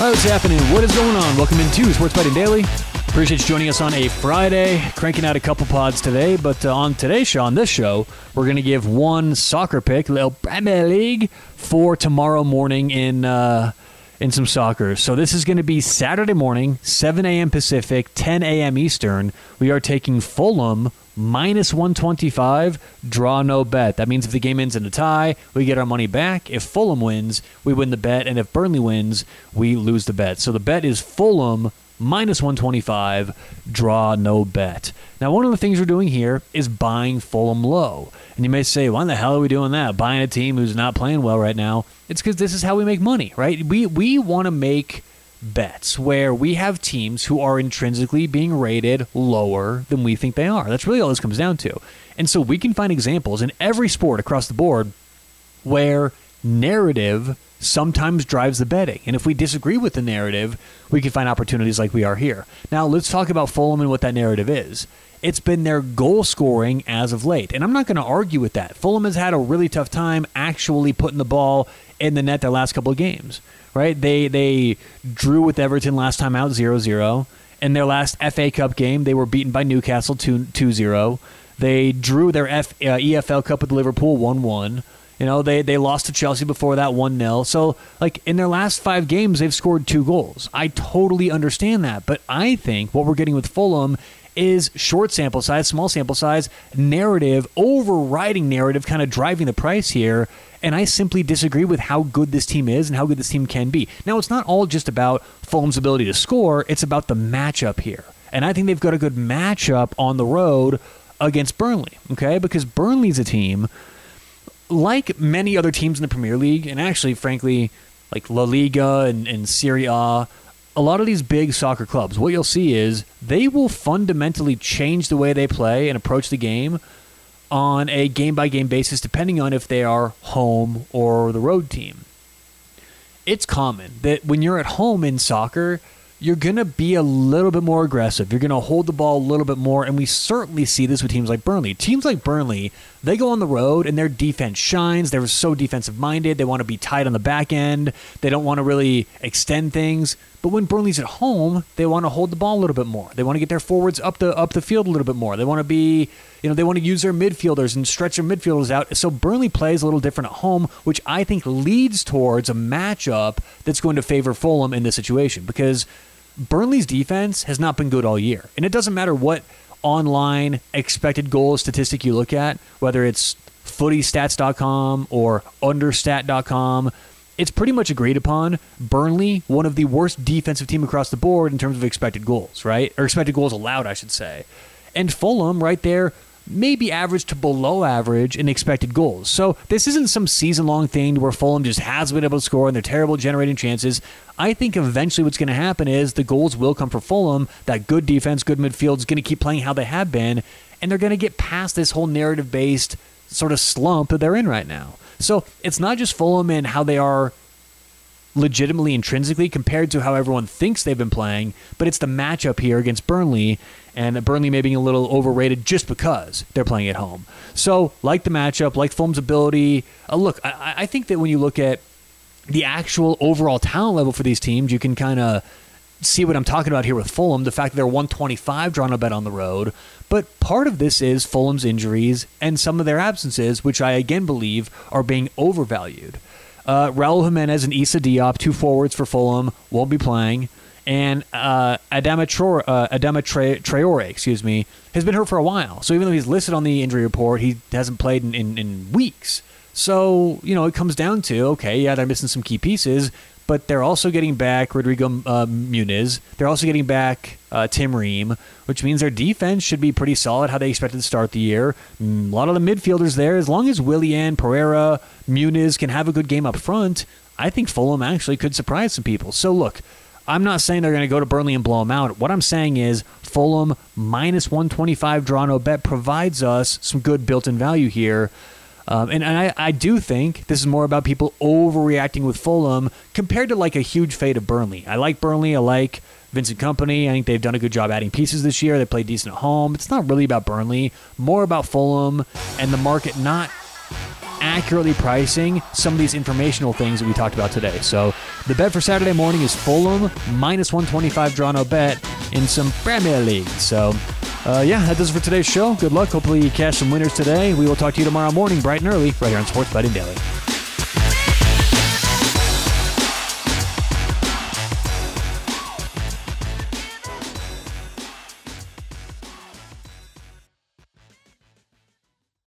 Right, what's happening? What is going on? Welcome into Sports Betting Daily. Appreciate you joining us on a Friday. Cranking out a couple pods today, but uh, on today's show, on this show, we're going to give one soccer pick, little Premier League, for tomorrow morning in uh, in some soccer. So this is going to be Saturday morning, 7 a.m. Pacific, 10 a.m. Eastern. We are taking Fulham minus 125, draw no bet. That means if the game ends in a tie, we get our money back. If Fulham wins, we win the bet. And if Burnley wins, we lose the bet. So the bet is Fulham minus 125, draw no bet. Now, one of the things we're doing here is buying Fulham low. And you may say, why in the hell are we doing that? Buying a team who's not playing well right now. It's because this is how we make money, right? We, we want to make bets where we have teams who are intrinsically being rated lower than we think they are. That's really all this comes down to. And so we can find examples in every sport across the board where narrative sometimes drives the betting. And if we disagree with the narrative, we can find opportunities like we are here. Now, let's talk about Fulham and what that narrative is. It's been their goal scoring as of late. And I'm not going to argue with that. Fulham has had a really tough time actually putting the ball in the net the last couple of games right? They they drew with Everton last time out 0-0. In their last FA Cup game, they were beaten by Newcastle 2-0. They drew their F, uh, EFL Cup with Liverpool 1-1. You know, they, they lost to Chelsea before that 1 0. So, like, in their last five games, they've scored two goals. I totally understand that. But I think what we're getting with Fulham is short sample size, small sample size, narrative, overriding narrative, kind of driving the price here. And I simply disagree with how good this team is and how good this team can be. Now, it's not all just about Fulham's ability to score, it's about the matchup here. And I think they've got a good matchup on the road against Burnley, okay? Because Burnley's a team, like many other teams in the Premier League, and actually, frankly, like La Liga and, and Serie A, a lot of these big soccer clubs, what you'll see is they will fundamentally change the way they play and approach the game on a game by game basis, depending on if they are home or the road team. It's common that when you're at home in soccer, you're going to be a little bit more aggressive. You're going to hold the ball a little bit more. And we certainly see this with teams like Burnley. Teams like Burnley, they go on the road and their defense shines. They're so defensive minded. They want to be tight on the back end. They don't want to really extend things. But when Burnley's at home, they want to hold the ball a little bit more. They want to get their forwards up the up the field a little bit more. They want to be, you know, they want to use their midfielders and stretch their midfielders out. So Burnley plays a little different at home, which I think leads towards a matchup that's going to favor Fulham in this situation because Burnley's defense has not been good all year. And it doesn't matter what online expected goal statistic you look at, whether it's footystats.com or understat.com, it's pretty much agreed upon. Burnley, one of the worst defensive team across the board in terms of expected goals, right? Or expected goals allowed, I should say. And Fulham, right there, maybe average to below average in expected goals. So this isn't some season long thing where Fulham just has been able to score and they're terrible generating chances. I think eventually what's going to happen is the goals will come for Fulham. That good defense, good midfield is going to keep playing how they have been, and they're going to get past this whole narrative based sort of slump that they're in right now. So it's not just Fulham and how they are legitimately intrinsically compared to how everyone thinks they've been playing, but it's the matchup here against Burnley, and Burnley may be a little overrated just because they're playing at home. So, like the matchup, like Fulham's ability, uh, look, I, I think that when you look at the actual overall talent level for these teams, you can kind of see what I'm talking about here with Fulham, the fact that they're 125 draw no bet on the road. But part of this is Fulham's injuries and some of their absences, which I again believe are being overvalued. Uh, Raul Jimenez and Issa Diop, two forwards for Fulham, won't be playing. And uh, Adama, Traore, uh, Adama Traore, excuse me, has been hurt for a while. So even though he's listed on the injury report, he hasn't played in, in, in weeks. So, you know, it comes down to okay, yeah, they're missing some key pieces, but they're also getting back Rodrigo uh, Muniz. They're also getting back uh, Tim Ream, which means their defense should be pretty solid how they expected to start the year. Mm, a lot of the midfielders there, as long as Willian, Pereira, Muniz can have a good game up front, I think Fulham actually could surprise some people. So look, I'm not saying they're going to go to Burnley and blow them out. What I'm saying is Fulham minus 125 draw no bet provides us some good built-in value here. Um, and, and I, I do think this is more about people overreacting with Fulham compared to like a huge fade of Burnley. I like Burnley. I like Vincent Kompany. I think they've done a good job adding pieces this year. They play decent at home. It's not really about Burnley, more about Fulham and the market not accurately pricing some of these informational things that we talked about today. So the bet for Saturday morning is Fulham minus 125 draw no bet in some Premier League. So uh, yeah, that does it for today's show. Good luck. Hopefully you cash some winners today. We will talk to you tomorrow morning, bright and early, right here on Sports Betting Daily.